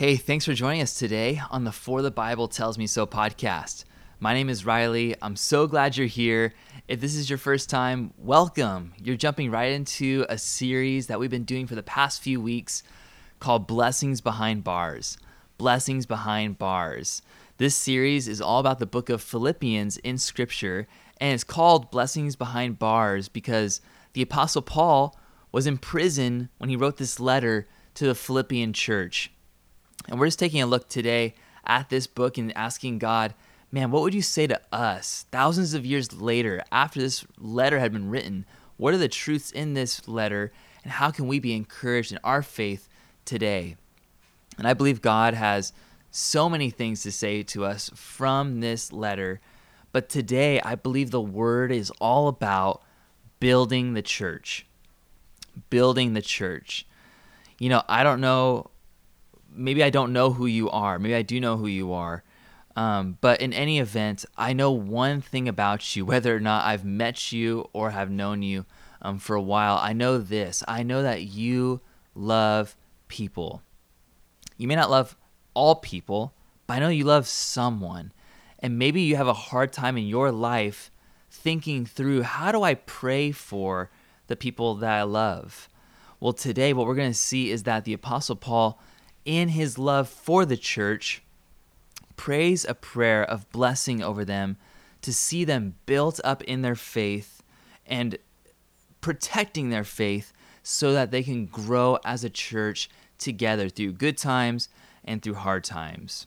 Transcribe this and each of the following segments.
Hey, thanks for joining us today on the For the Bible Tells Me So podcast. My name is Riley. I'm so glad you're here. If this is your first time, welcome. You're jumping right into a series that we've been doing for the past few weeks called Blessings Behind Bars. Blessings Behind Bars. This series is all about the book of Philippians in Scripture, and it's called Blessings Behind Bars because the Apostle Paul was in prison when he wrote this letter to the Philippian church. And we're just taking a look today at this book and asking God, man, what would you say to us thousands of years later after this letter had been written? What are the truths in this letter, and how can we be encouraged in our faith today? And I believe God has so many things to say to us from this letter. But today, I believe the word is all about building the church. Building the church. You know, I don't know maybe I don't know who you are. Maybe I do know who you are. Um, but in any event, I know one thing about you, whether or not I've met you or have known you um, for a while. I know this. I know that you love people. You may not love all people, but I know you love someone. And maybe you have a hard time in your life thinking through how do I pray for the people that I love? Well, today, what we're going to see is that the Apostle Paul in his love for the church, prays a prayer of blessing over them to see them built up in their faith and protecting their faith so that they can grow as a church together through good times and through hard times.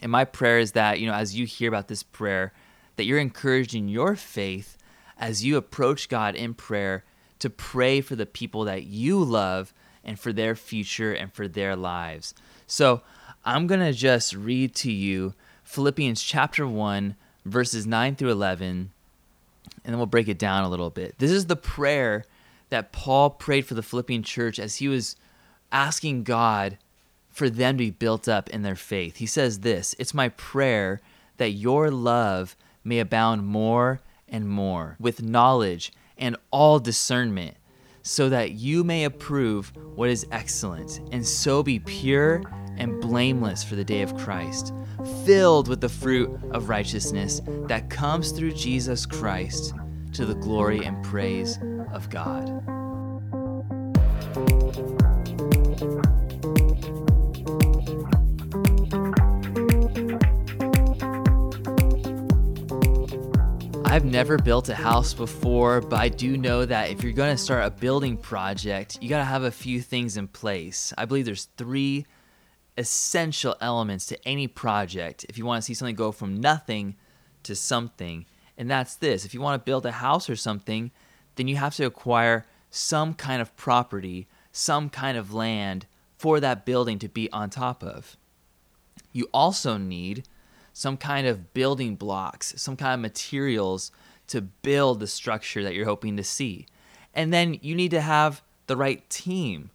And my prayer is that, you know, as you hear about this prayer, that you're encouraged in your faith as you approach God in prayer to pray for the people that you love and for their future and for their lives. So I'm going to just read to you Philippians chapter 1, verses 9 through 11, and then we'll break it down a little bit. This is the prayer that Paul prayed for the Philippian church as he was asking God for them to be built up in their faith. He says this It's my prayer that your love may abound more and more with knowledge and all discernment so that you may approve what is excellent, and so be pure and blameless for the day of Christ, filled with the fruit of righteousness that comes through Jesus Christ to the glory and praise of God. I've never built a house before, but I do know that if you're going to start a building project, you got to have a few things in place. I believe there's three essential elements to any project if you want to see something go from nothing to something. And that's this if you want to build a house or something, then you have to acquire some kind of property, some kind of land for that building to be on top of. You also need some kind of building blocks, some kind of materials to build the structure that you're hoping to see. And then you need to have the right team,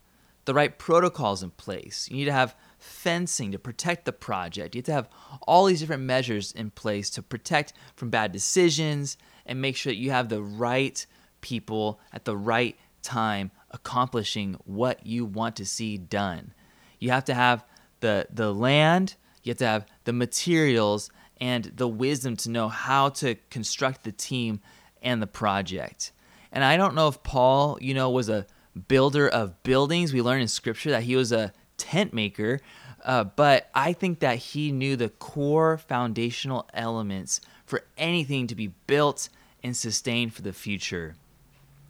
the right protocols in place. You need to have fencing to protect the project. You have to have all these different measures in place to protect from bad decisions and make sure that you have the right people at the right time accomplishing what you want to see done. You have to have the the land you have to have the materials and the wisdom to know how to construct the team and the project. And I don't know if Paul, you know, was a builder of buildings. We learn in scripture that he was a tent maker, uh, but I think that he knew the core foundational elements for anything to be built and sustained for the future.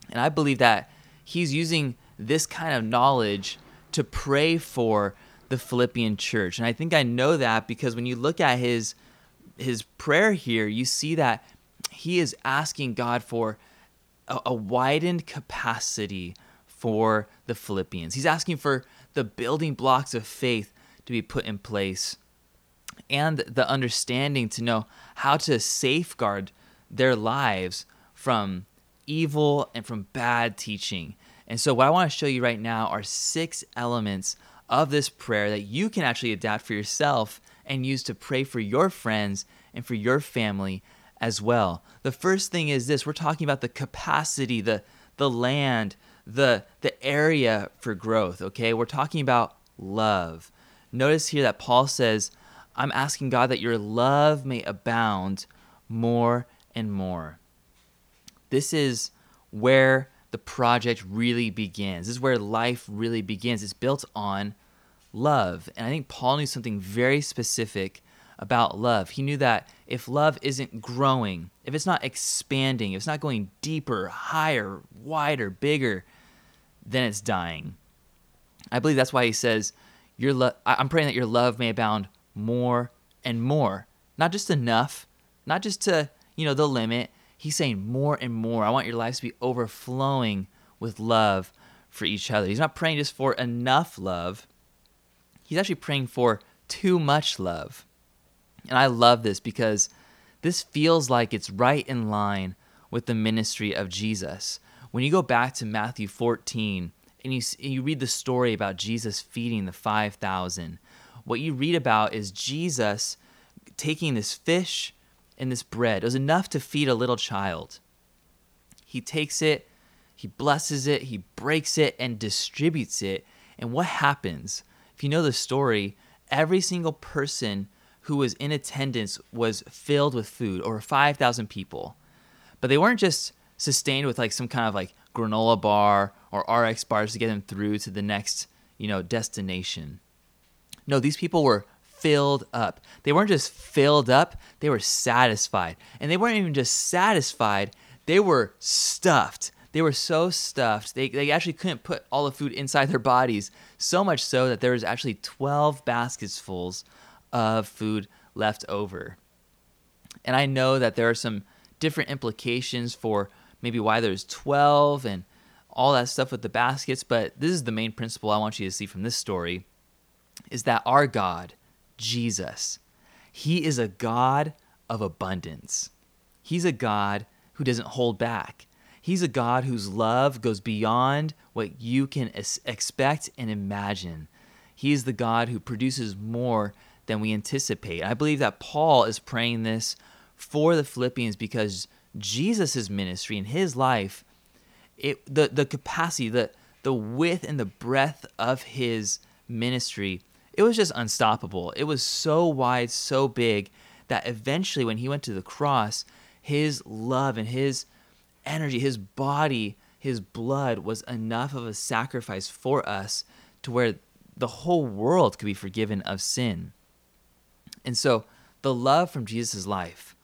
And I believe that he's using this kind of knowledge to pray for the Philippian church. And I think I know that because when you look at his his prayer here, you see that he is asking God for a, a widened capacity for the Philippians. He's asking for the building blocks of faith to be put in place and the understanding to know how to safeguard their lives from evil and from bad teaching. And so, what I want to show you right now are six elements of this prayer that you can actually adapt for yourself and use to pray for your friends and for your family as well. The first thing is this we're talking about the capacity, the, the land, the, the area for growth, okay? We're talking about love. notice here that Paul says, I'm asking God that your love may abound more and more. This is where the project really begins. This is where life really begins. It's built on love. And I think Paul knew something very specific about love. He knew that if love isn't growing, if it's not expanding, if it's not going deeper, higher, wider, bigger, then it's dying. I believe that's why he says, "Your lo- I'm praying that your love may abound more and more, not just enough, not just to you know the limit. He's saying more and more. I want your lives to be overflowing with love for each other. He's not praying just for enough love. He's actually praying for too much love. And I love this because this feels like it's right in line with the ministry of Jesus. When you go back to Matthew 14 and you, you read the story about Jesus feeding the 5,000, what you read about is Jesus taking this fish and this bread. It was enough to feed a little child. He takes it, he blesses it, he breaks it, and distributes it. And what happens? If you know the story, every single person who was in attendance was filled with food, over 5,000 people. But they weren't just sustained with like some kind of like granola bar or RX bars to get them through to the next, you know, destination. No, these people were filled up. They weren't just filled up, they were satisfied. And they weren't even just satisfied, they were stuffed. They were so stuffed, they, they actually couldn't put all the food inside their bodies. So much so that there was actually 12 baskets fulls of food left over. And I know that there are some different implications for maybe why there's 12 and all that stuff with the baskets, but this is the main principle I want you to see from this story is that our God, Jesus, he is a God of abundance. He's a God who doesn't hold back. He's a God whose love goes beyond what you can expect and imagine. He is the God who produces more than we anticipate. I believe that Paul is praying this for the Philippians because Jesus' ministry and his life, it the, the capacity, the the width and the breadth of his ministry, it was just unstoppable. It was so wide, so big that eventually when he went to the cross, his love and his energy, his body, his blood was enough of a sacrifice for us to where the whole world could be forgiven of sin. And so the love from Jesus' life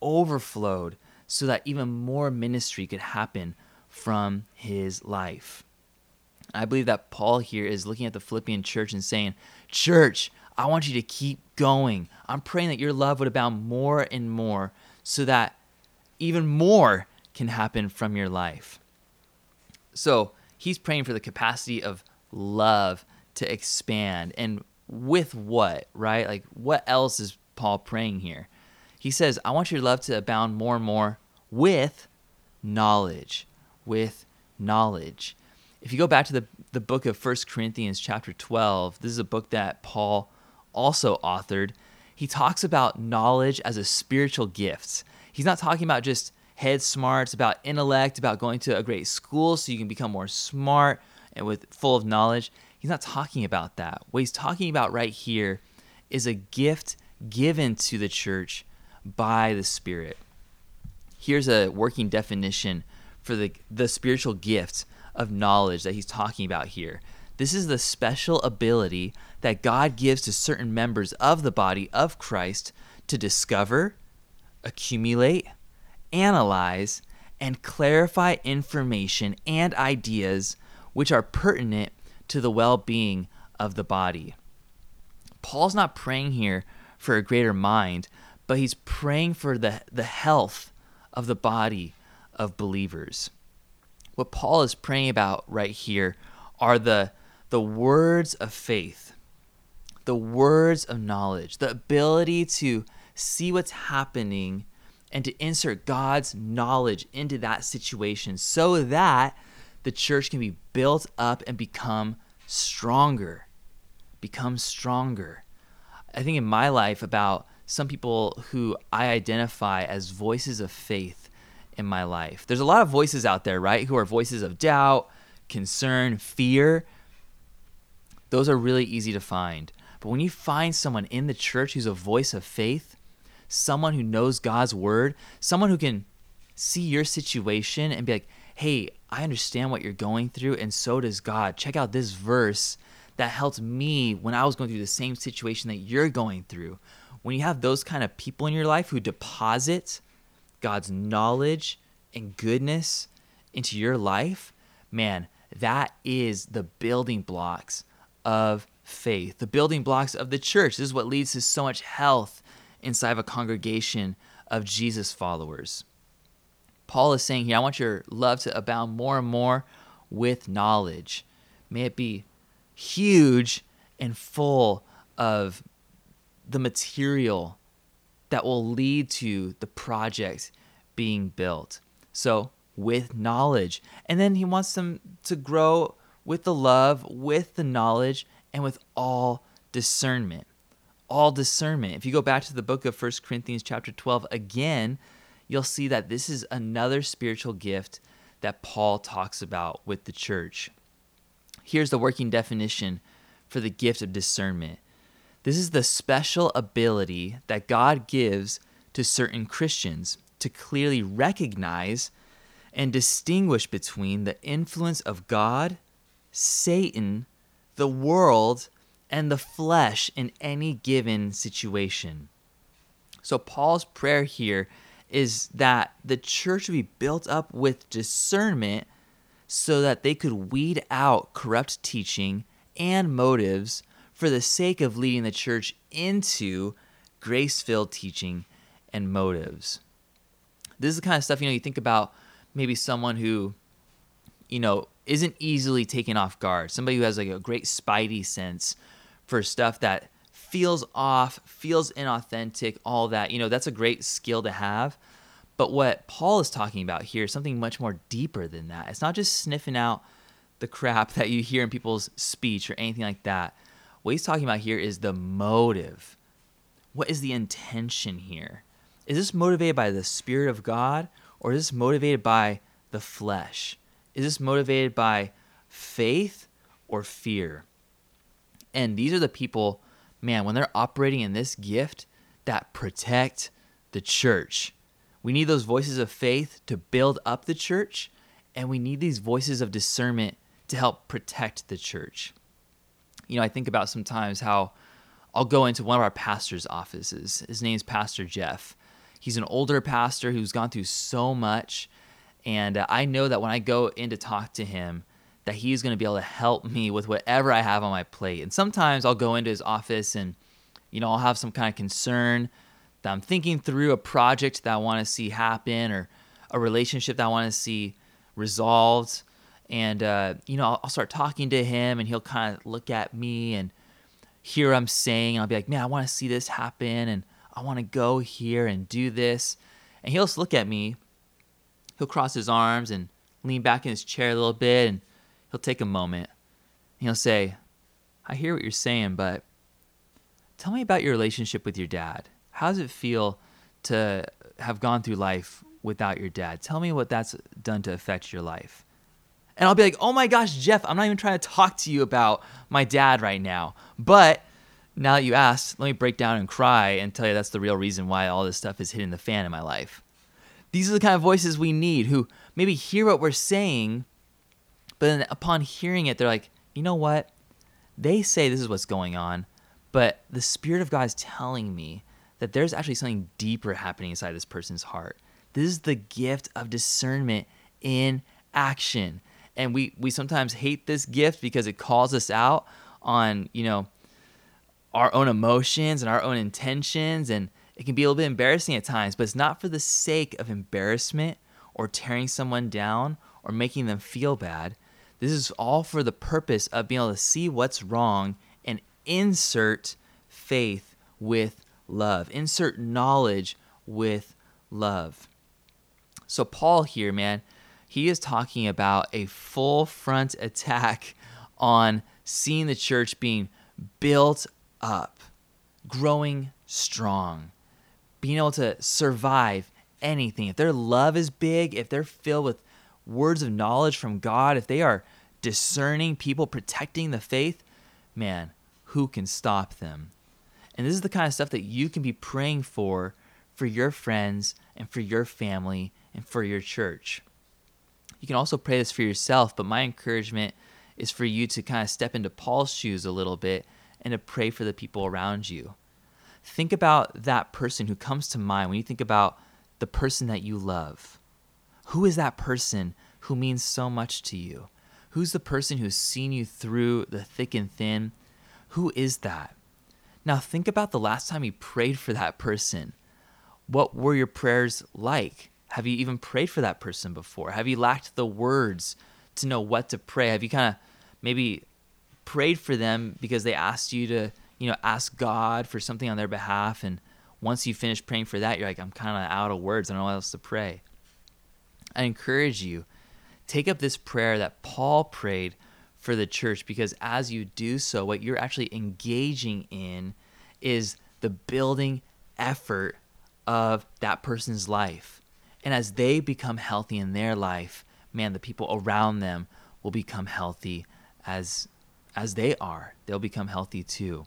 overflowed so that even more ministry could happen from his life. I believe that Paul here is looking at the Philippian church and saying, Church, I want you to keep going. I'm praying that your love would abound more and more so that even more can happen from your life. So he's praying for the capacity of love to expand. And with what, right? Like, what else is Paul praying here? He says, I want your love to abound more and more with knowledge. With knowledge. If you go back to the, the book of First Corinthians, chapter 12, this is a book that Paul also authored. He talks about knowledge as a spiritual gift. He's not talking about just head smarts, about intellect, about going to a great school so you can become more smart and with full of knowledge. He's not talking about that. What he's talking about right here is a gift given to the church by the Spirit. Here's a working definition for the, the spiritual gift of knowledge that he's talking about here. This is the special ability that God gives to certain members of the body of Christ to discover, accumulate, analyze, and clarify information and ideas which are pertinent to the well being of the body. Paul's not praying here for a greater mind, but he's praying for the, the health of the body of believers. What Paul is praying about right here are the, the words of faith, the words of knowledge, the ability to see what's happening and to insert God's knowledge into that situation so that the church can be built up and become stronger. Become stronger. I think in my life about some people who I identify as voices of faith in my life. There's a lot of voices out there, right? Who are voices of doubt, concern, fear. Those are really easy to find. But when you find someone in the church who's a voice of faith, someone who knows God's word, someone who can see your situation and be like, hey, I understand what you're going through, and so does God. Check out this verse that helped me when I was going through the same situation that you're going through. When you have those kind of people in your life who deposit God's knowledge and goodness into your life, man, that is the building blocks of faith, the building blocks of the church. This is what leads to so much health inside of a congregation of Jesus followers. Paul is saying here, I want your love to abound more and more with knowledge. May it be huge and full of the material that will lead to the project being built. So, with knowledge. And then he wants them to grow with the love, with the knowledge, and with all discernment. All discernment. If you go back to the book of First Corinthians, chapter 12, again, you'll see that this is another spiritual gift that Paul talks about with the church. Here's the working definition for the gift of discernment this is the special ability that God gives to certain Christians to clearly recognize and distinguish between the influence of God, Satan, the world, and the flesh in any given situation. So, Paul's prayer here is that the church would be built up with discernment so that they could weed out corrupt teaching and motives for the sake of leading the church into grace filled teaching and motives. This is the kind of stuff, you know, you think about maybe someone who, you know, isn't easily taken off guard, somebody who has like a great spidey sense for stuff that feels off, feels inauthentic, all that. You know, that's a great skill to have. But what Paul is talking about here is something much more deeper than that. It's not just sniffing out the crap that you hear in people's speech or anything like that. What he's talking about here is the motive. What is the intention here? Is this motivated by the Spirit of God or is this motivated by the flesh? Is this motivated by faith or fear? And these are the people, man, when they're operating in this gift that protect the church. We need those voices of faith to build up the church, and we need these voices of discernment to help protect the church. You know, I think about sometimes how I'll go into one of our pastor's offices. His name's Pastor Jeff. He's an older pastor who's gone through so much. And uh, I know that when I go in to talk to him, that he's going to be able to help me with whatever I have on my plate. And sometimes I'll go into his office and, you know, I'll have some kind of concern that I'm thinking through a project that I want to see happen or a relationship that I want to see resolved. And, uh, you know, I'll, I'll start talking to him and he'll kind of look at me and hear what I'm saying. And I'll be like, man, I want to see this happen. And I want to go here and do this. And he'll just look at me. He'll cross his arms and lean back in his chair a little bit. And he'll take a moment. And he'll say, I hear what you're saying, but tell me about your relationship with your dad. How does it feel to have gone through life without your dad? Tell me what that's done to affect your life. And I'll be like, oh my gosh, Jeff, I'm not even trying to talk to you about my dad right now. But now that you asked, let me break down and cry and tell you that's the real reason why all this stuff is hitting the fan in my life. These are the kind of voices we need who maybe hear what we're saying, but then upon hearing it, they're like, you know what? They say this is what's going on, but the Spirit of God is telling me that there's actually something deeper happening inside this person's heart. This is the gift of discernment in action. And we, we sometimes hate this gift because it calls us out on, you know, our own emotions and our own intentions and it can be a little bit embarrassing at times but it's not for the sake of embarrassment or tearing someone down or making them feel bad this is all for the purpose of being able to see what's wrong and insert faith with love insert knowledge with love so paul here man he is talking about a full front attack on seeing the church being built up, growing strong, being able to survive anything. If their love is big, if they're filled with words of knowledge from God, if they are discerning people protecting the faith, man, who can stop them? And this is the kind of stuff that you can be praying for for your friends and for your family and for your church. You can also pray this for yourself, but my encouragement is for you to kind of step into Paul's shoes a little bit and to pray for the people around you. Think about that person who comes to mind when you think about the person that you love. Who is that person who means so much to you? Who's the person who's seen you through the thick and thin? Who is that? Now, think about the last time you prayed for that person. What were your prayers like? Have you even prayed for that person before? Have you lacked the words to know what to pray? Have you kind of maybe prayed for them because they asked you to, you know, ask God for something on their behalf and once you finish praying for that, you're like, I'm kind of out of words. I don't know what else to pray. I encourage you, take up this prayer that Paul prayed for the church because as you do so, what you're actually engaging in is the building effort of that person's life. And as they become healthy in their life, man, the people around them will become healthy as as they are. They'll become healthy too.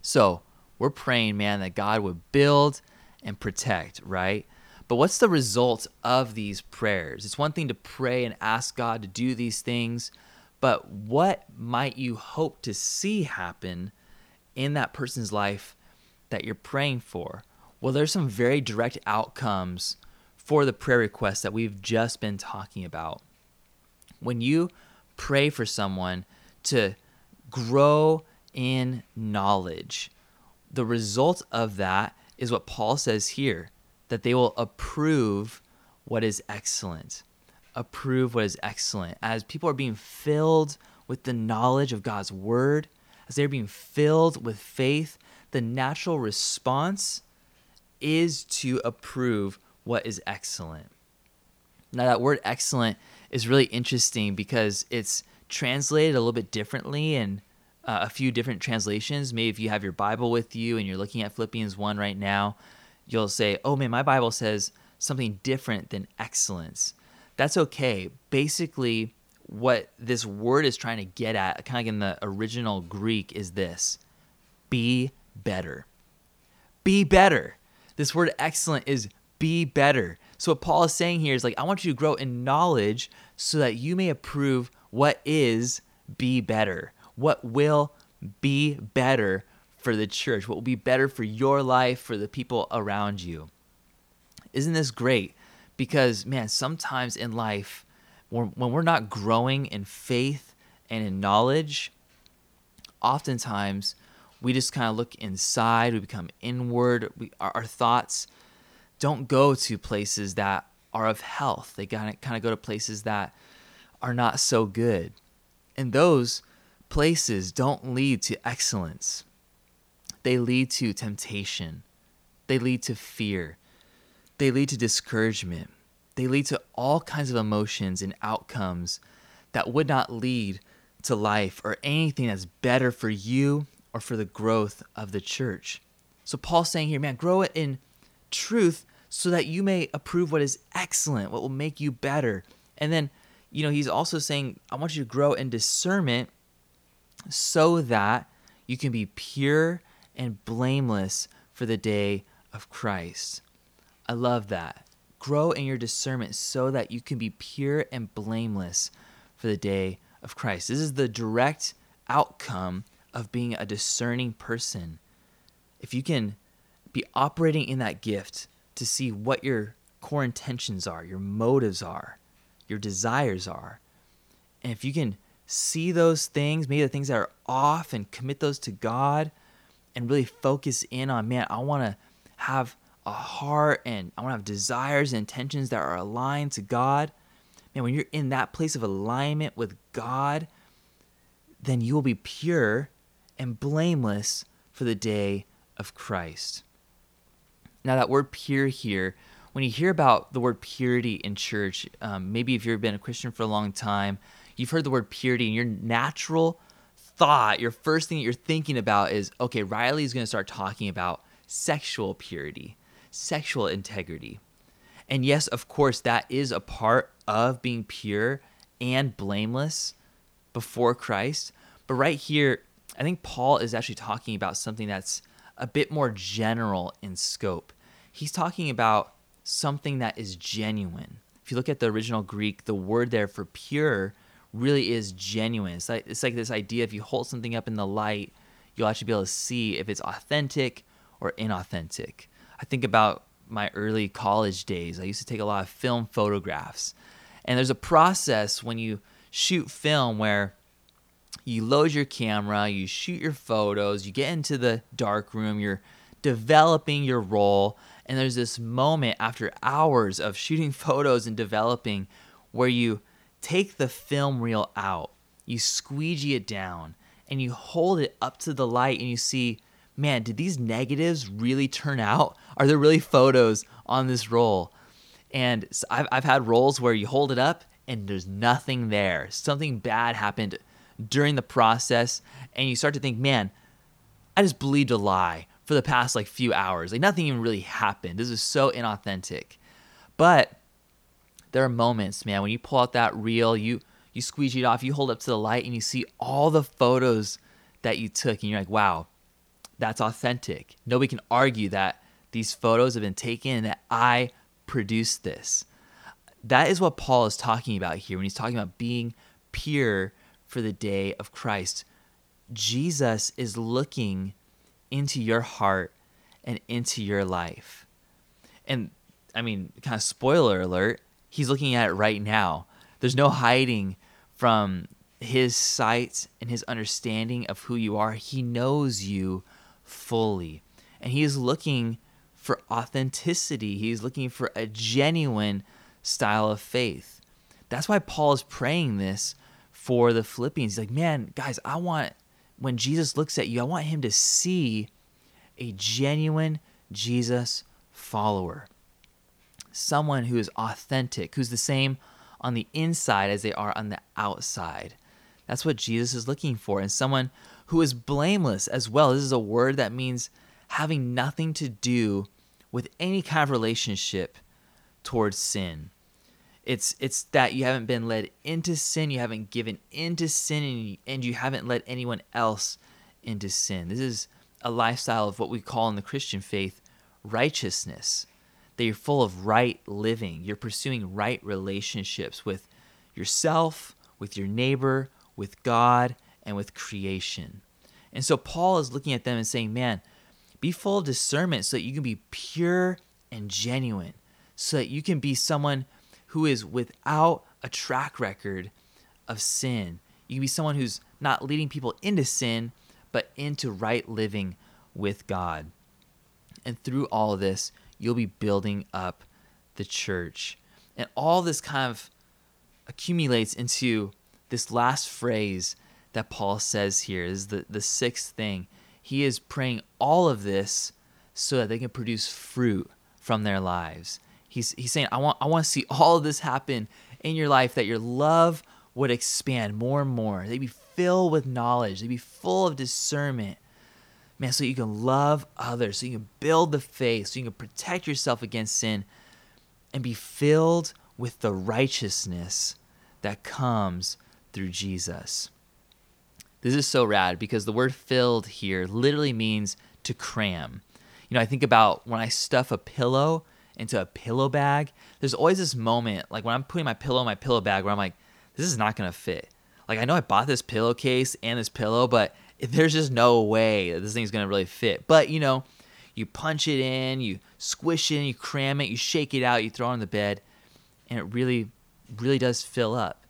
So, we're praying, man, that God would build and protect, right? But what's the result of these prayers? It's one thing to pray and ask God to do these things, but what might you hope to see happen in that person's life that you're praying for? Well, there's some very direct outcomes for the prayer request that we've just been talking about. When you pray for someone to grow in knowledge, the result of that is what Paul says here that they will approve what is excellent. Approve what is excellent. As people are being filled with the knowledge of God's word, as they're being filled with faith, the natural response is to approve what is excellent. Now, that word excellent is really interesting because it's translated a little bit differently in uh, a few different translations. Maybe if you have your Bible with you and you're looking at Philippians 1 right now, you'll say, oh man, my Bible says something different than excellence. That's okay. Basically, what this word is trying to get at, kind of in the original Greek, is this be better. Be better. This word excellent is be better. So, what Paul is saying here is like, I want you to grow in knowledge so that you may approve what is be better, what will be better for the church, what will be better for your life, for the people around you. Isn't this great? Because, man, sometimes in life, when we're not growing in faith and in knowledge, oftentimes we just kind of look inside, we become inward, we, our, our thoughts don't go to places that are of health. They kind of kind of go to places that are not so good. And those places don't lead to excellence they lead to temptation, they lead to fear, they lead to discouragement, they lead to all kinds of emotions and outcomes that would not lead to life or anything that's better for you or for the growth of the church. So Paul's saying here, man, grow it in truth so that you may approve what is excellent, what will make you better. And then, you know, he's also saying, I want you to grow in discernment so that you can be pure and blameless for the day of Christ. I love that. Grow in your discernment so that you can be pure and blameless for the day of Christ. This is the direct outcome of being a discerning person. If you can be operating in that gift to see what your core intentions are, your motives are, your desires are, and if you can see those things, maybe the things that are off, and commit those to God and really focus in on, man, I want to have a heart and I want to have desires and intentions that are aligned to God. Man, when you're in that place of alignment with God, then you will be pure and blameless for the day of Christ. Now, that word pure here, when you hear about the word purity in church, um, maybe if you've been a Christian for a long time, you've heard the word purity, and your natural thought, your first thing that you're thinking about is okay, Riley's going to start talking about sexual purity, sexual integrity. And yes, of course, that is a part of being pure and blameless before Christ. But right here, I think Paul is actually talking about something that's a bit more general in scope. He's talking about something that is genuine. If you look at the original Greek, the word there for pure really is genuine. It's like, it's like this idea if you hold something up in the light, you'll actually be able to see if it's authentic or inauthentic. I think about my early college days. I used to take a lot of film photographs. And there's a process when you shoot film where you load your camera, you shoot your photos, you get into the dark room, you're developing your roll, and there's this moment after hours of shooting photos and developing where you take the film reel out, you squeegee it down, and you hold it up to the light and you see, man, did these negatives really turn out? Are there really photos on this roll? And I've, I've had rolls where you hold it up and there's nothing there. Something bad happened during the process, and you start to think, man, I just believed a lie for the past like few hours. Like nothing even really happened. This is so inauthentic. But there are moments, man, when you pull out that reel, you you squeegee it off, you hold up to the light, and you see all the photos that you took, and you're like, wow, that's authentic. Nobody can argue that these photos have been taken and that I produced this. That is what Paul is talking about here when he's talking about being pure for the day of Christ. Jesus is looking into your heart and into your life. And I mean, kind of spoiler alert, he's looking at it right now. There's no hiding from his sight and his understanding of who you are. He knows you fully. And he is looking for authenticity. He's looking for a genuine style of faith. That's why Paul is praying this for the Philippians. He's like, man, guys, I want, when Jesus looks at you, I want him to see a genuine Jesus follower. Someone who is authentic, who's the same on the inside as they are on the outside. That's what Jesus is looking for. And someone who is blameless as well. This is a word that means having nothing to do with any kind of relationship towards sin. It's it's that you haven't been led into sin, you haven't given into sin, and you, and you haven't led anyone else into sin. This is a lifestyle of what we call in the Christian faith righteousness. That you're full of right living. You're pursuing right relationships with yourself, with your neighbor, with God, and with creation. And so Paul is looking at them and saying, man, be full of discernment so that you can be pure and genuine, so that you can be someone who is without a track record of sin. You can be someone who's not leading people into sin, but into right living with God. And through all of this, you'll be building up the church. And all this kind of accumulates into this last phrase that Paul says here is the, the sixth thing. He is praying all of this so that they can produce fruit from their lives. He's, he's saying, I want, I want to see all of this happen in your life, that your love would expand more and more. They'd be filled with knowledge, they'd be full of discernment. Man, so you can love others, so you can build the faith, so you can protect yourself against sin and be filled with the righteousness that comes through Jesus. This is so rad because the word filled here literally means to cram. You know, I think about when I stuff a pillow into a pillow bag, there's always this moment, like when I'm putting my pillow in my pillow bag, where I'm like, this is not gonna fit. Like I know I bought this pillowcase and this pillow, but there's just no way that this thing's gonna really fit. But you know, you punch it in, you squish it in, you cram it, you shake it out, you throw it on the bed, and it really, really does fill up.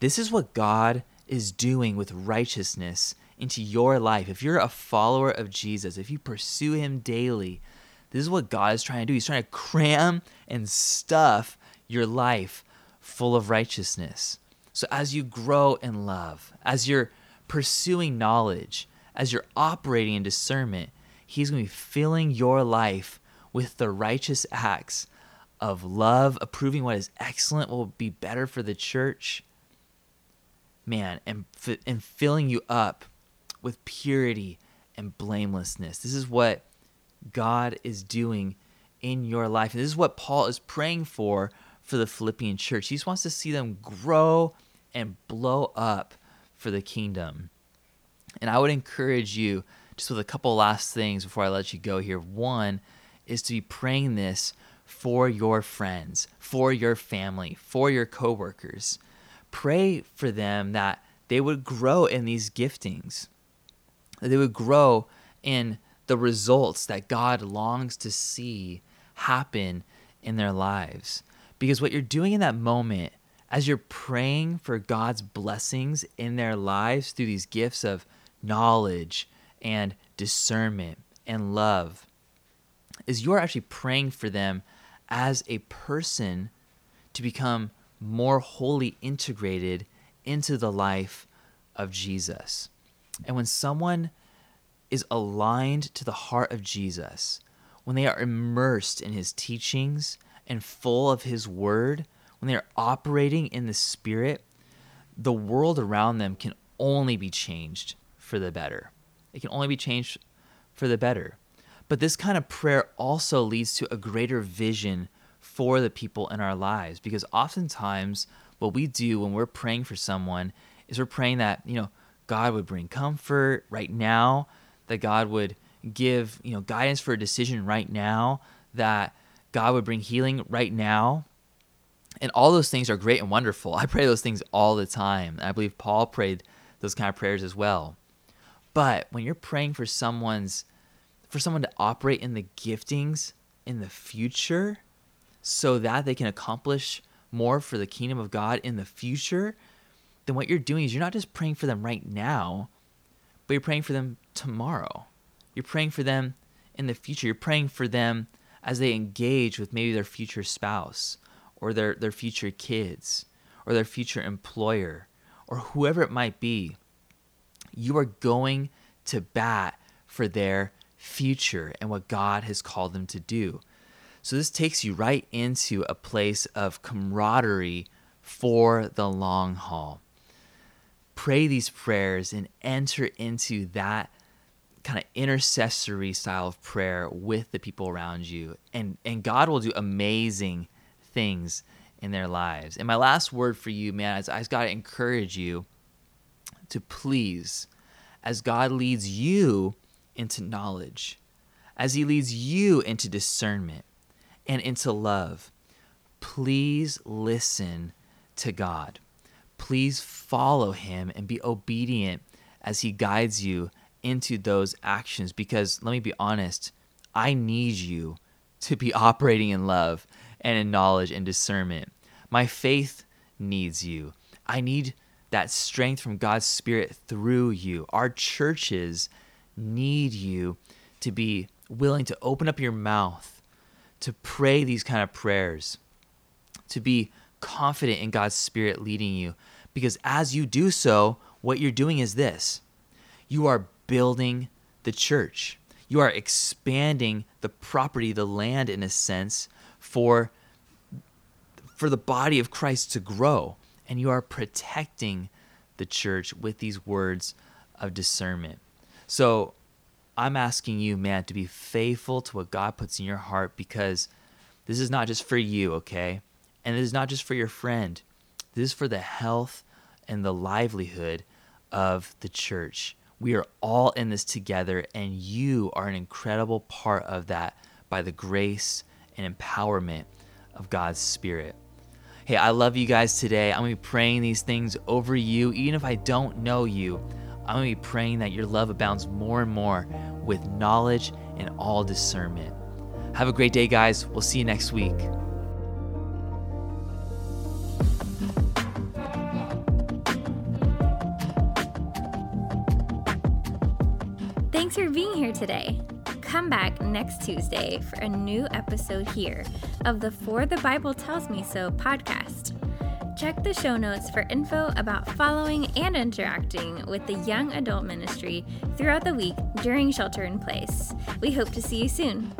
This is what God is doing with righteousness into your life. If you're a follower of Jesus, if you pursue Him daily, this is what God is trying to do. He's trying to cram and stuff your life full of righteousness. So as you grow in love, as you're pursuing knowledge, as you're operating in discernment, He's going to be filling your life with the righteous acts of love, approving what is excellent, what will be better for the church. Man, and, and filling you up with purity and blamelessness. This is what God is doing in your life. And this is what Paul is praying for for the Philippian church. He just wants to see them grow and blow up for the kingdom. And I would encourage you, just with a couple last things before I let you go here. One is to be praying this for your friends, for your family, for your coworkers. Pray for them that they would grow in these giftings, that they would grow in the results that God longs to see happen in their lives. Because what you're doing in that moment, as you're praying for God's blessings in their lives through these gifts of knowledge and discernment and love, is you're actually praying for them as a person to become more wholly integrated into the life of Jesus. And when someone is aligned to the heart of Jesus, when they are immersed in his teachings and full of his word, when they are operating in the spirit, the world around them can only be changed for the better. It can only be changed for the better. But this kind of prayer also leads to a greater vision for the people in our lives because oftentimes what we do when we're praying for someone is we're praying that, you know, God would bring comfort right now, that God would give, you know, guidance for a decision right now, that God would bring healing right now. And all those things are great and wonderful. I pray those things all the time. I believe Paul prayed those kind of prayers as well. But when you're praying for someone's for someone to operate in the giftings in the future so that they can accomplish more for the kingdom of God in the future, then what you're doing is you're not just praying for them right now, but you're praying for them tomorrow. You're praying for them in the future. You're praying for them as they engage with maybe their future spouse or their, their future kids or their future employer or whoever it might be. You are going to bat for their future and what God has called them to do. So this takes you right into a place of camaraderie for the long haul. Pray these prayers and enter into that kind of intercessory style of prayer with the people around you and and God will do amazing things in their lives. And my last word for you, man, is I just got to encourage you to please as God leads you into knowledge, as he leads you into discernment and into love, please listen to God. Please follow him and be obedient as he guides you into those actions because let me be honest, I need you to be operating in love and in knowledge and discernment. My faith needs you. I need that strength from God's Spirit through you. Our churches need you to be willing to open up your mouth, to pray these kind of prayers, to be confident in God's Spirit leading you. Because as you do so, what you're doing is this you are building the church. You are expanding the property, the land in a sense, for, for the body of Christ to grow. And you are protecting the church with these words of discernment. So I'm asking you, man, to be faithful to what God puts in your heart because this is not just for you, okay? And it is not just for your friend. This is for the health and the livelihood of the church. We are all in this together, and you are an incredible part of that by the grace and empowerment of God's Spirit. Hey, I love you guys today. I'm going to be praying these things over you. Even if I don't know you, I'm going to be praying that your love abounds more and more with knowledge and all discernment. Have a great day, guys. We'll see you next week. Thanks for being here today. Come back next Tuesday for a new episode here of the For the Bible Tells Me So podcast. Check the show notes for info about following and interacting with the Young Adult Ministry throughout the week during Shelter in Place. We hope to see you soon.